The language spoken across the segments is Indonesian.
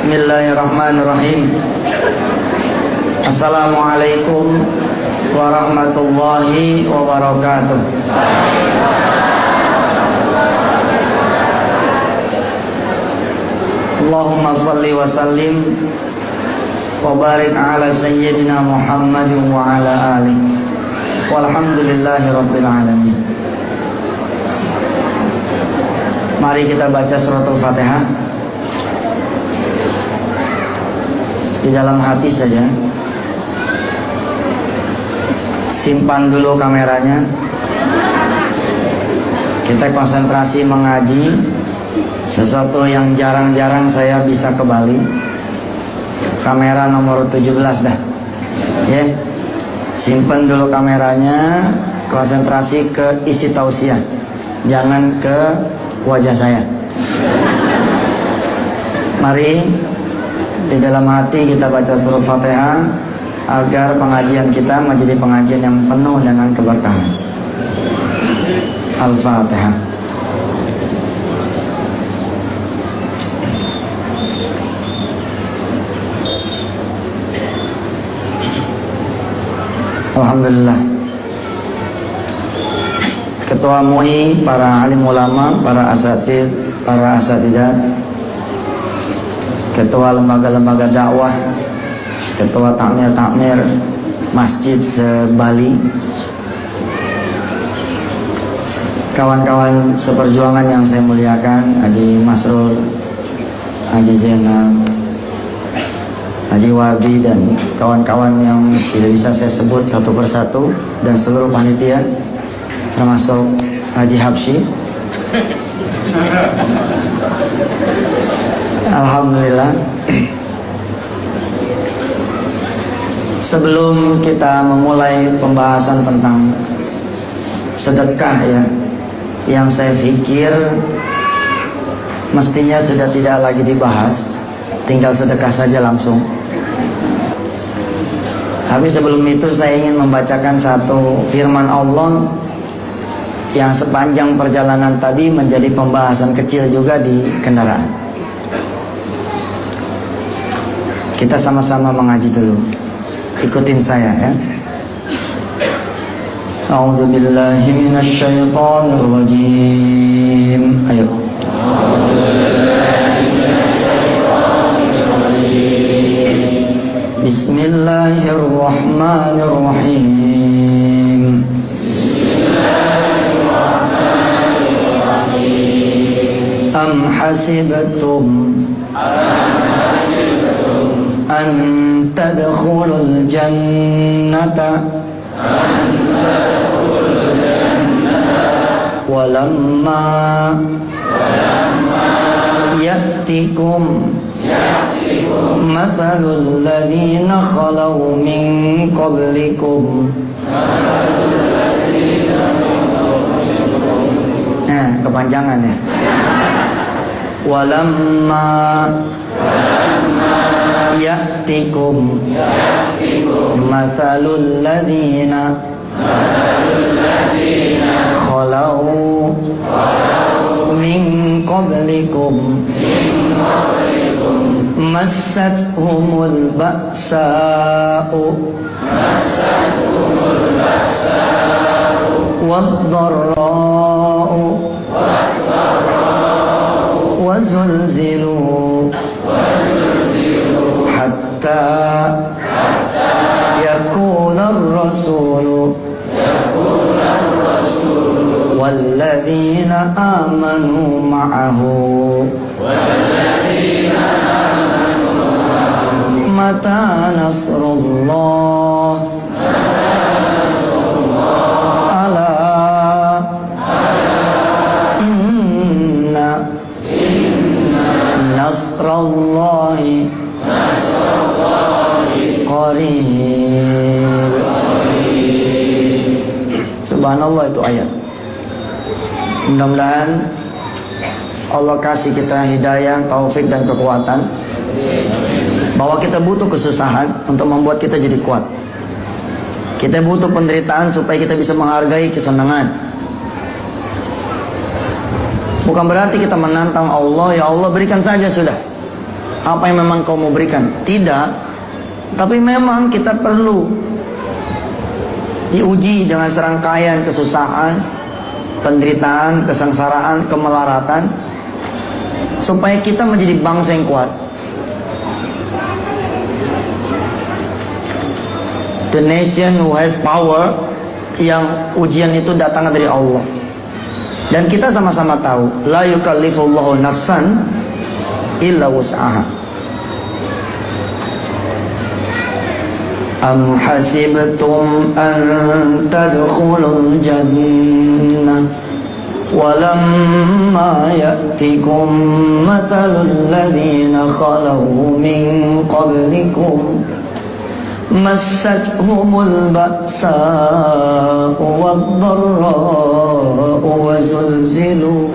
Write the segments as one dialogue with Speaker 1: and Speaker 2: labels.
Speaker 1: Bismillahirrahmanirrahim. Assalamualaikum warahmatullahi wabarakatuh. Allahumma salli wa sallim wa barik ala sayyidina Muhammadin wa ala alihi. Walhamdulillahi rabbil alamin. Mari kita baca suratul Fatihah di dalam hati saja. Simpan dulu kameranya. Kita konsentrasi mengaji sesuatu yang jarang-jarang saya bisa ke Bali. Kamera nomor 17 dah. Ya. Simpan dulu kameranya, konsentrasi ke isi tausiah. Jangan ke wajah saya. Mari di dalam hati kita baca surat Fatihah agar pengajian kita menjadi pengajian yang penuh dengan keberkahan. Al-Fatihah. Alhamdulillah ketua MUI, para alim ulama, para asatid, para asatidat, ketua lembaga-lembaga dakwah, ketua takmir-takmir masjid se-Bali, kawan-kawan seperjuangan yang saya muliakan, Haji Masrul, Haji Zainal, Haji Wabi dan kawan-kawan yang tidak bisa saya sebut satu persatu dan seluruh panitia termasuk Haji Habsyi Alhamdulillah. Sebelum kita memulai pembahasan tentang sedekah ya Yang saya pikir Mestinya sudah tidak lagi dibahas. Tinggal sedekah saja langsung. Tapi sebelum itu saya ingin membacakan satu firman Allah yang sepanjang perjalanan tadi menjadi pembahasan kecil juga di kendaraan. Kita sama-sama mengaji dulu. Ikutin saya ya. A'udzu billahi minasyaitonir rajim. Ayo. Bismillahirrahmanirrahim. أم حسبتم أن تدخلوا الجنة ولما يأتكم مثل الذين خلوا من قبلكم Nah, kepanjangan ya. Walamma يأتكم مثل الذين خلوا من قبلكم مستهم البأساء والضراء وزلزلوا حتى يكون الرسول والذين آمنوا معه متى نصر الله kasih kita hidayah, taufik dan kekuatan. Bahwa kita butuh kesusahan Untuk membuat kita jadi kuat. Kita butuh penderitaan Supaya kita bisa menghargai kesenangan. Bukan berarti kita menantang Allah Ya Allah berikan saja sudah. Apa yang memang kau mau berikan. Tidak. Tapi memang kita perlu diuji dengan serangkaian kesusahan, penderitaan, kesengsaraan, kemelaratan supaya kita menjadi bangsa yang kuat. The nation who has power yang ujian itu datang dari Allah. Dan kita sama-sama tahu, la yukallifullahu nafsan illa wus'aha. Am hasibtum an tadkhulul jannah ولما يأتكم مثل الذين خلوا من قبلكم مستهم البأساء والضراء وزلزلوا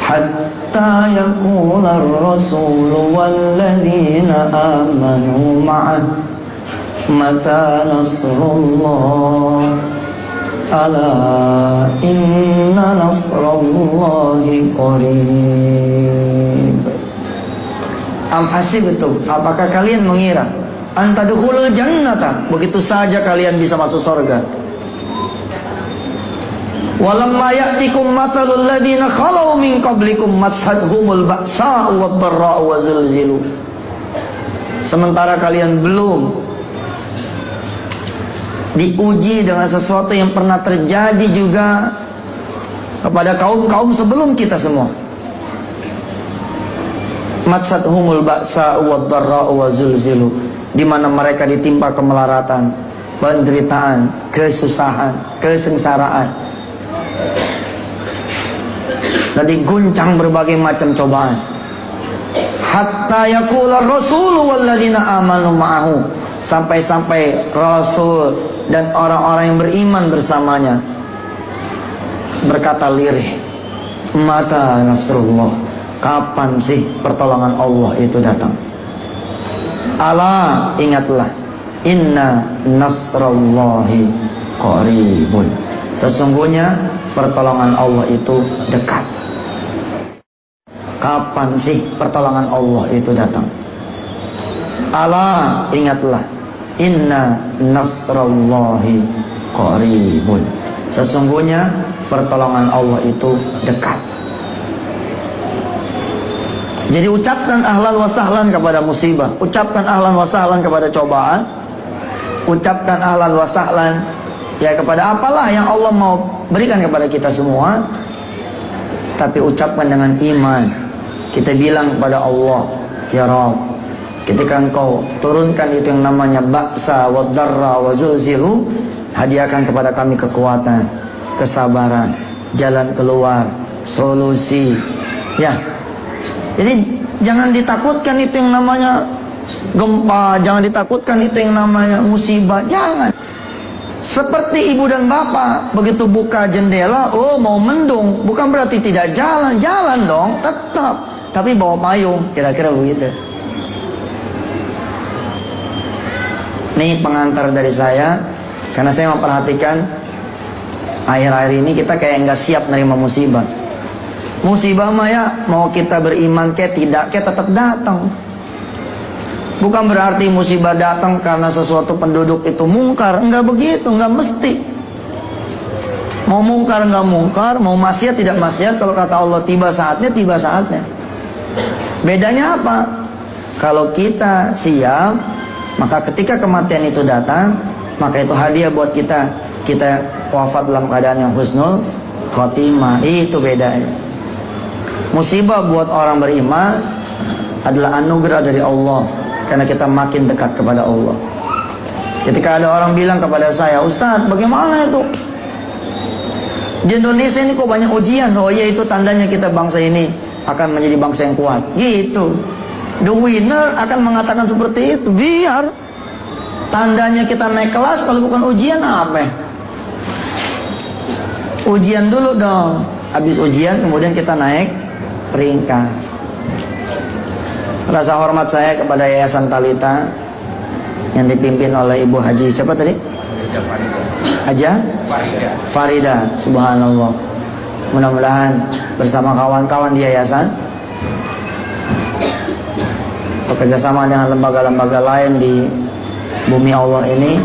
Speaker 1: حتى يقول الرسول والذين آمنوا معه متى نصر الله ألا إن نصر الله قريب Am hasibtum apakah kalian mengira antadkhulul jannata begitu saja kalian bisa masuk surga walamma ya'tikum mathalul ladina khalau min qablikum mashadhumul ba'sa'u wad-dharra'u wa zilzilu sementara kalian belum diuji dengan sesuatu yang pernah terjadi juga kepada kaum-kaum sebelum kita semua matsatuhumul ba'sa'u wad-dharra'u wa zilzilu di mana mereka ditimpa kemelaratan, penderitaan, kesusahan, kesengsaraan. Dan diguncang berbagai macam cobaan. Hatta yakula rasul walladzina amanu ma'ahu. Sampai-sampai Rasul dan orang-orang yang beriman bersamanya berkata lirih, "Mata Nasrullah? Kapan sih pertolongan Allah itu datang?" Allah ingatlah Inna nasrallahi qaribun Sesungguhnya pertolongan Allah itu dekat Kapan sih pertolongan Allah itu datang Allah ingatlah. Inna nasrallahi qaribun. Sesungguhnya pertolongan Allah itu dekat. Jadi ucapkan ahlan wa sahlan kepada musibah, ucapkan ahlan wa sahlan kepada cobaan, ucapkan ahlan wa sahlan ya kepada apalah yang Allah mau berikan kepada kita semua. Tapi ucapkan dengan iman. Kita bilang kepada Allah, ya Rabb, ketika engkau turunkan itu yang namanya baksa wa darra wa hadiahkan kepada kami kekuatan, kesabaran, jalan keluar, solusi. Ya, jadi jangan ditakutkan itu yang namanya gempa, jangan ditakutkan itu yang namanya musibah, jangan. Seperti ibu dan bapak begitu buka jendela, oh mau mendung, bukan berarti tidak jalan, jalan dong, tetap. Tapi bawa payung, kira-kira begitu. Ini pengantar dari saya, karena saya memperhatikan akhir-akhir ini kita kayak nggak siap nerima musibah. Musibah maya mau kita beriman ke tidak ke tetap datang. Bukan berarti musibah datang karena sesuatu penduduk itu mungkar, enggak begitu, enggak mesti. Mau mungkar enggak mungkar, mau maksiat tidak maksiat, kalau kata Allah tiba saatnya, tiba saatnya. Bedanya apa? Kalau kita siap, maka ketika kematian itu datang, maka itu hadiah buat kita. Kita wafat dalam keadaan yang husnul khotimah. Itu bedanya. Musibah buat orang beriman adalah anugerah dari Allah karena kita makin dekat kepada Allah. Ketika ada orang bilang kepada saya, Ustadz bagaimana itu? Di Indonesia ini kok banyak ujian. Oh iya itu tandanya kita bangsa ini akan menjadi bangsa yang kuat. Gitu. The winner akan mengatakan seperti itu. Biar tandanya kita naik kelas kalau bukan ujian apa? Ujian dulu dong. Habis ujian kemudian kita naik peringkat. Rasa hormat saya kepada Yayasan Talita yang dipimpin oleh Ibu Haji siapa tadi? Aja Farida. Farida, subhanallah. Mudah-mudahan bersama kawan-kawan di yayasan kerjasama dengan lembaga-lembaga lain di bumi Allah ini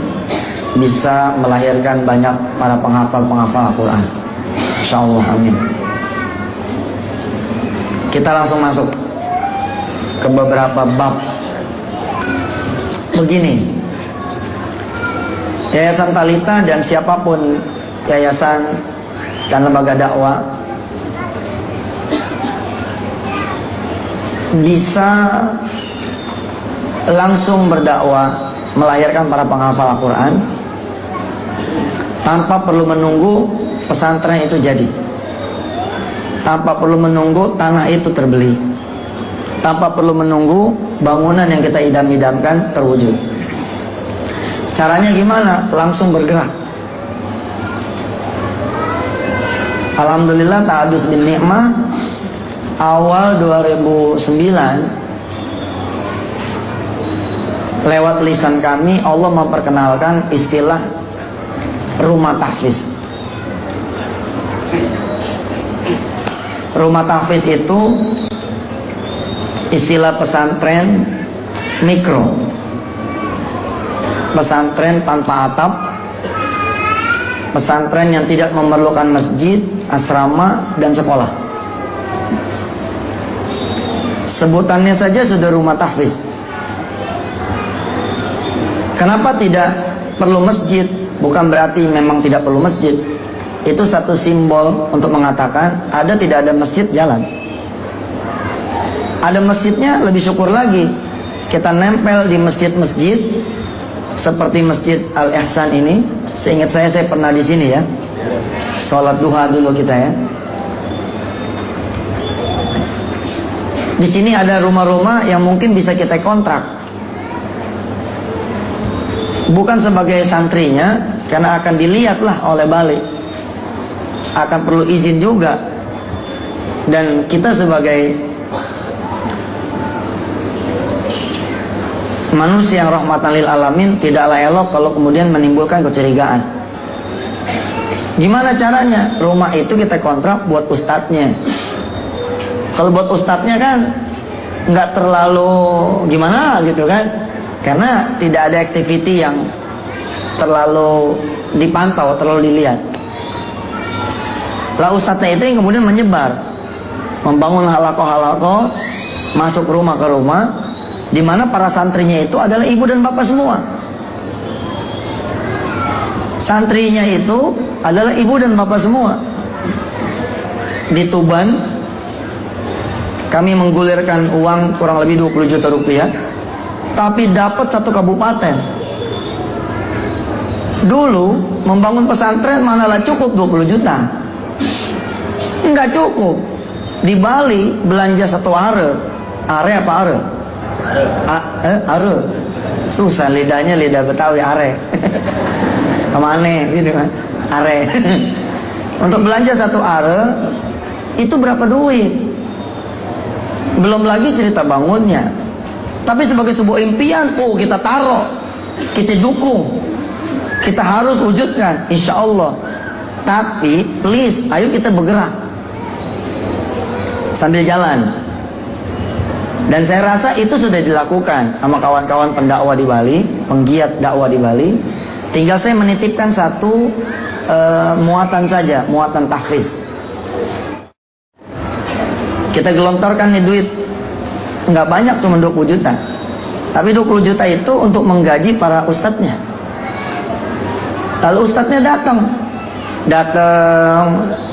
Speaker 1: bisa melahirkan banyak para penghafal-penghafal Al-Quran. Insya Allah, amin. Kita langsung masuk ke beberapa bab. Begini, Yayasan Talita dan siapa pun yayasan dan lembaga dakwah bisa langsung berdakwah melahirkan para penghafal Al-Quran tanpa perlu menunggu pesantren itu jadi tanpa perlu menunggu tanah itu terbeli tanpa perlu menunggu bangunan yang kita idam-idamkan terwujud caranya gimana? langsung bergerak Alhamdulillah ta'adus bin ni'mah awal 2009 lewat lisan kami Allah memperkenalkan istilah rumah tahfiz. Rumah tahfiz itu istilah pesantren mikro. Pesantren tanpa atap. Pesantren yang tidak memerlukan masjid, asrama, dan sekolah. Sebutannya saja sudah rumah tahfiz. Kenapa tidak perlu masjid? Bukan berarti memang tidak perlu masjid. Itu satu simbol untuk mengatakan ada tidak ada masjid jalan. Ada masjidnya lebih syukur lagi. Kita nempel di masjid-masjid seperti Masjid Al Ihsan ini. Seingat saya saya pernah di sini ya. Sholat duha dulu kita ya. Di sini ada rumah-rumah yang mungkin bisa kita kontrak bukan sebagai santrinya karena akan dilihatlah oleh balik. Akan perlu izin juga. Dan kita sebagai manusia yang rahmatan lil alamin tidaklah elok kalau kemudian menimbulkan kecurigaan. Gimana caranya? Rumah itu kita kontrak buat ustadznya. Kalau buat ustadznya kan nggak terlalu gimana gitu kan karena tidak ada activity yang terlalu dipantau, terlalu dilihat. Lah ustadznya itu yang kemudian menyebar. Membangun halako-halako, masuk rumah ke rumah, di mana para santrinya itu adalah ibu dan bapak semua. Santrinya itu adalah ibu dan bapak semua. Di Tuban, kami menggulirkan uang kurang lebih 20 juta rupiah tapi dapat satu kabupaten. Dulu membangun pesantren manalah cukup 20 juta. Enggak cukup. Di Bali belanja satu are. Are apa are? A, eh, are. Susah lidahnya lidah Betawi are. Ke mana gitu kan? Are. Untuk belanja satu are itu berapa duit? Belum lagi cerita bangunnya. Tapi sebagai sebuah impian, oh kita taruh, kita dukung, kita harus wujudkan, insya Allah. Tapi please, ayo kita bergerak sambil jalan. Dan saya rasa itu sudah dilakukan sama kawan-kawan pendakwah di Bali, penggiat dakwah di Bali. Tinggal saya menitipkan satu uh, muatan saja, muatan tahfiz. Kita gelontorkan nih duit nggak banyak cuma 20 juta. Tapi 20 juta itu untuk menggaji para ustadznya. Lalu ustadznya datang. Datang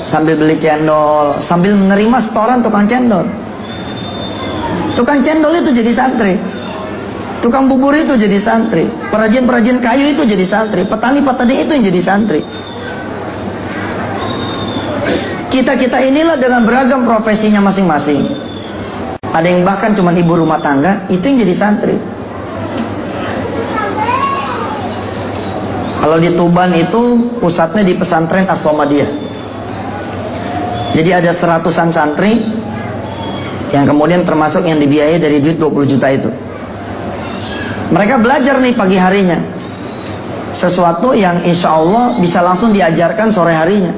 Speaker 1: sambil beli cendol sambil menerima setoran tukang cendol. Tukang cendol itu jadi santri. Tukang bubur itu jadi santri. Perajin-perajin kayu itu jadi santri. Petani-petani itu yang jadi santri. Kita-kita inilah dengan beragam profesinya masing-masing ada yang bahkan cuma ibu rumah tangga, itu yang jadi santri. Kalau di Tuban itu pusatnya di pesantren Aslomadiyah. Jadi ada seratusan santri yang kemudian termasuk yang dibiayai dari duit 20 juta itu. Mereka belajar nih pagi harinya. Sesuatu yang insya Allah bisa langsung diajarkan sore harinya.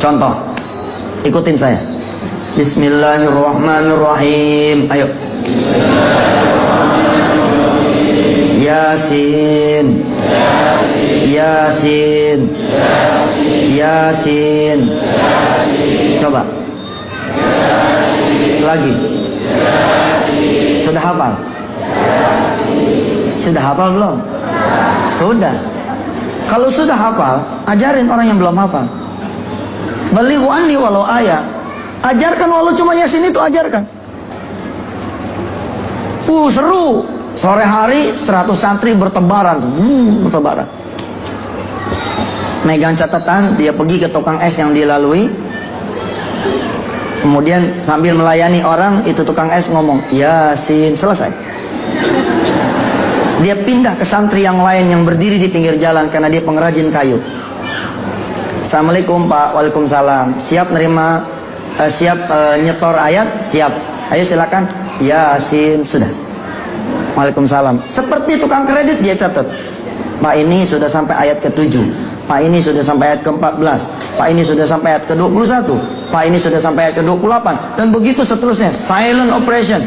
Speaker 1: Contoh, ikutin saya. Bismillahirrahmanirrahim. Ayo. Yasin Yasin Yasin Coba Lagi Sudah hafal? Sudah hafal belum? Sudah Kalau sudah hafal Ajarin orang yang belum hafal Balighu anni walau ayat Ajarkan walau cuma Yasin itu ajarkan Uh seru Sore hari 100 santri bertebaran, hmm, bertebaran. Megang catatan, dia pergi ke tukang es yang dilalui. Kemudian sambil melayani orang, itu tukang es ngomong, Yasin, selesai. Dia pindah ke santri yang lain yang berdiri di pinggir jalan karena dia pengrajin kayu. Assalamualaikum Pak, Waalaikumsalam. Siap nerima, uh, siap uh, nyetor ayat? Siap. Ayo silakan. Yasin, sudah. Waalaikumsalam. Seperti tukang kredit dia catat. Pak ini sudah sampai ayat ke-7. Pak ini sudah sampai ayat ke-14. Pak ini sudah sampai ayat ke-21. Pak ini sudah sampai ayat ke-28. Dan begitu seterusnya. Silent operation.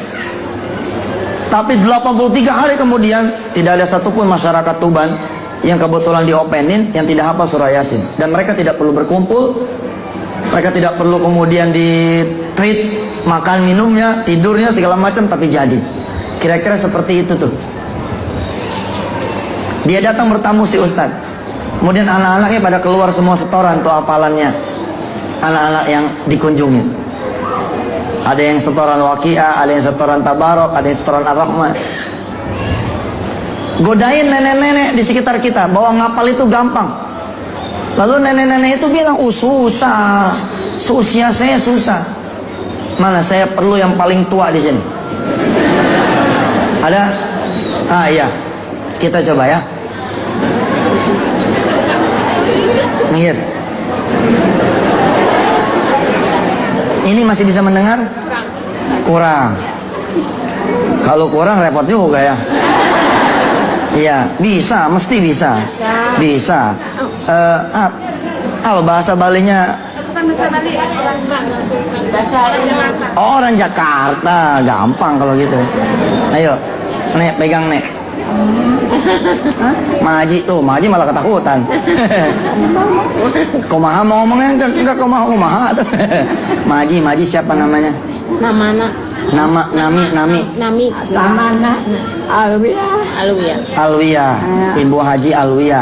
Speaker 1: Tapi 83 hari kemudian tidak ada satupun masyarakat Tuban yang kebetulan diopenin yang tidak hafal surah Yasin. Dan mereka tidak perlu berkumpul, mereka tidak perlu kemudian di treat makan minumnya, tidurnya segala macam tapi jadi. Kira-kira seperti itu tuh. Dia datang bertamu si Ustad. Kemudian anak-anaknya pada keluar semua setoran tuh apalannya. Anak-anak yang dikunjungi. Ada yang setoran wakia, ada yang setoran tabarok, ada yang setoran ar-rahman. Godain nenek-nenek di sekitar kita bahwa ngapal itu gampang. Lalu nenek-nenek itu bilang, oh susah, seusia saya susah. Mana saya perlu yang paling tua di sini. Ada? Ah iya. Kita coba ya. Minggir. Ini masih bisa mendengar? Kurang. Kalau kurang repot juga ya. Iya, bisa, mesti bisa. Bisa. Uh, ah, apa bahasa Balinya? Oh, orang Jakarta, gampang kalau gitu. Ayo, Nek, pegang Nek. Maji tuh, Maji malah ketakutan. komaha mau ngomongnya enggak enggak komaha komaha tuh. Maji, Maji siapa namanya?
Speaker 2: Namana.
Speaker 1: Nama Nami Nami.
Speaker 2: Nami.
Speaker 3: Namana Alwia.
Speaker 2: Alwia.
Speaker 1: Alwia. Ibu Haji Alwia.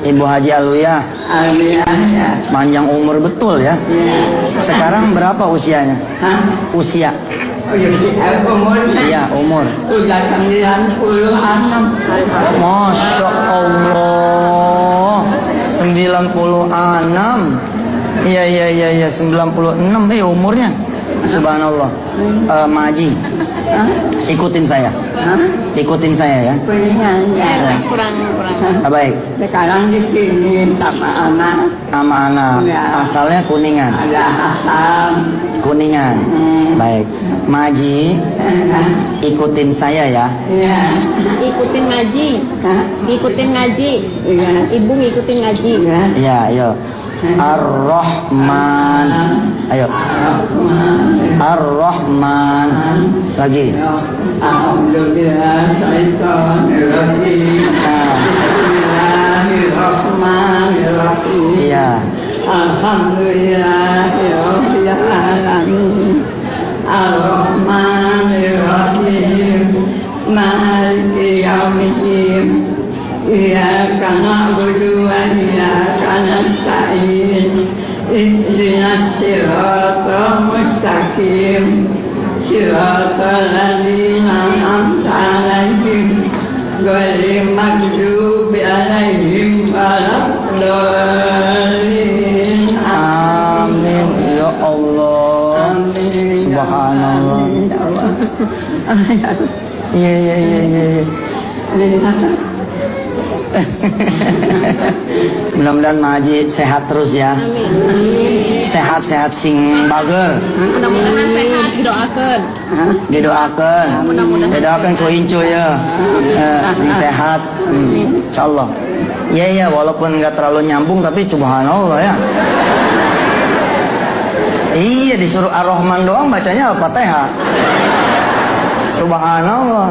Speaker 1: Ibu Haji Alwia.
Speaker 3: Alwia ya.
Speaker 1: Panjang umur betul ya. Sekarang berapa usianya?
Speaker 3: Hah?
Speaker 1: Usia.
Speaker 3: Oh, ya, umurnya
Speaker 1: Iya, umur.
Speaker 3: udah 96.
Speaker 1: Masya Allah 96 Iya iya iya iya 96 Eh umurnya Subhanallah Eh, Maji
Speaker 3: Hah?
Speaker 1: Ikutin saya
Speaker 3: Hah?
Speaker 1: Ikutin saya ya
Speaker 3: Kuningan ya.
Speaker 2: Eh, kurang kurang.
Speaker 1: Ah, Baik
Speaker 3: Sekarang di sini sama anak
Speaker 1: Sama anak
Speaker 3: Ya.
Speaker 1: Asalnya Kuningan
Speaker 3: ada Hasan.
Speaker 1: Kuningan
Speaker 3: Hmm.
Speaker 1: Baik Maji Ikutin saya ya
Speaker 3: Iya.
Speaker 2: Ikutin ngaji.
Speaker 3: Hah?
Speaker 2: Ikutin ngaji.
Speaker 3: Iya.
Speaker 2: Ibu ngikutin ngaji.
Speaker 3: Iya.
Speaker 1: Ya ayo Ar-Rahman. Ayo. Ar-Rahman. Lagi.
Speaker 3: Alhamdulillah
Speaker 1: Iya.
Speaker 3: Alhamdulillah Alamin Ihdinas siratal mustaqim Siratal ladzina an'amta 'alaihim ghairil maghdubi 'alaihim waladdallin
Speaker 1: Amin Ya Allah Subhanallah Iya iya iya iya iya. Mudah-mudahan Maji sehat terus ya. Sehat-sehat sing bager.
Speaker 2: Mudah-mudahan sehat didoakan.
Speaker 1: Didoakan.
Speaker 2: Mudah-mudahan
Speaker 1: Didoakan ku incu ya. Eh, sing sehat. Hmm, Insya Allah Iya iya walaupun nggak terlalu nyambung Tapi subhanallah ya. Iya disuruh Ar-Rahman doang bacanya Al-Fatihah. Subhanallah.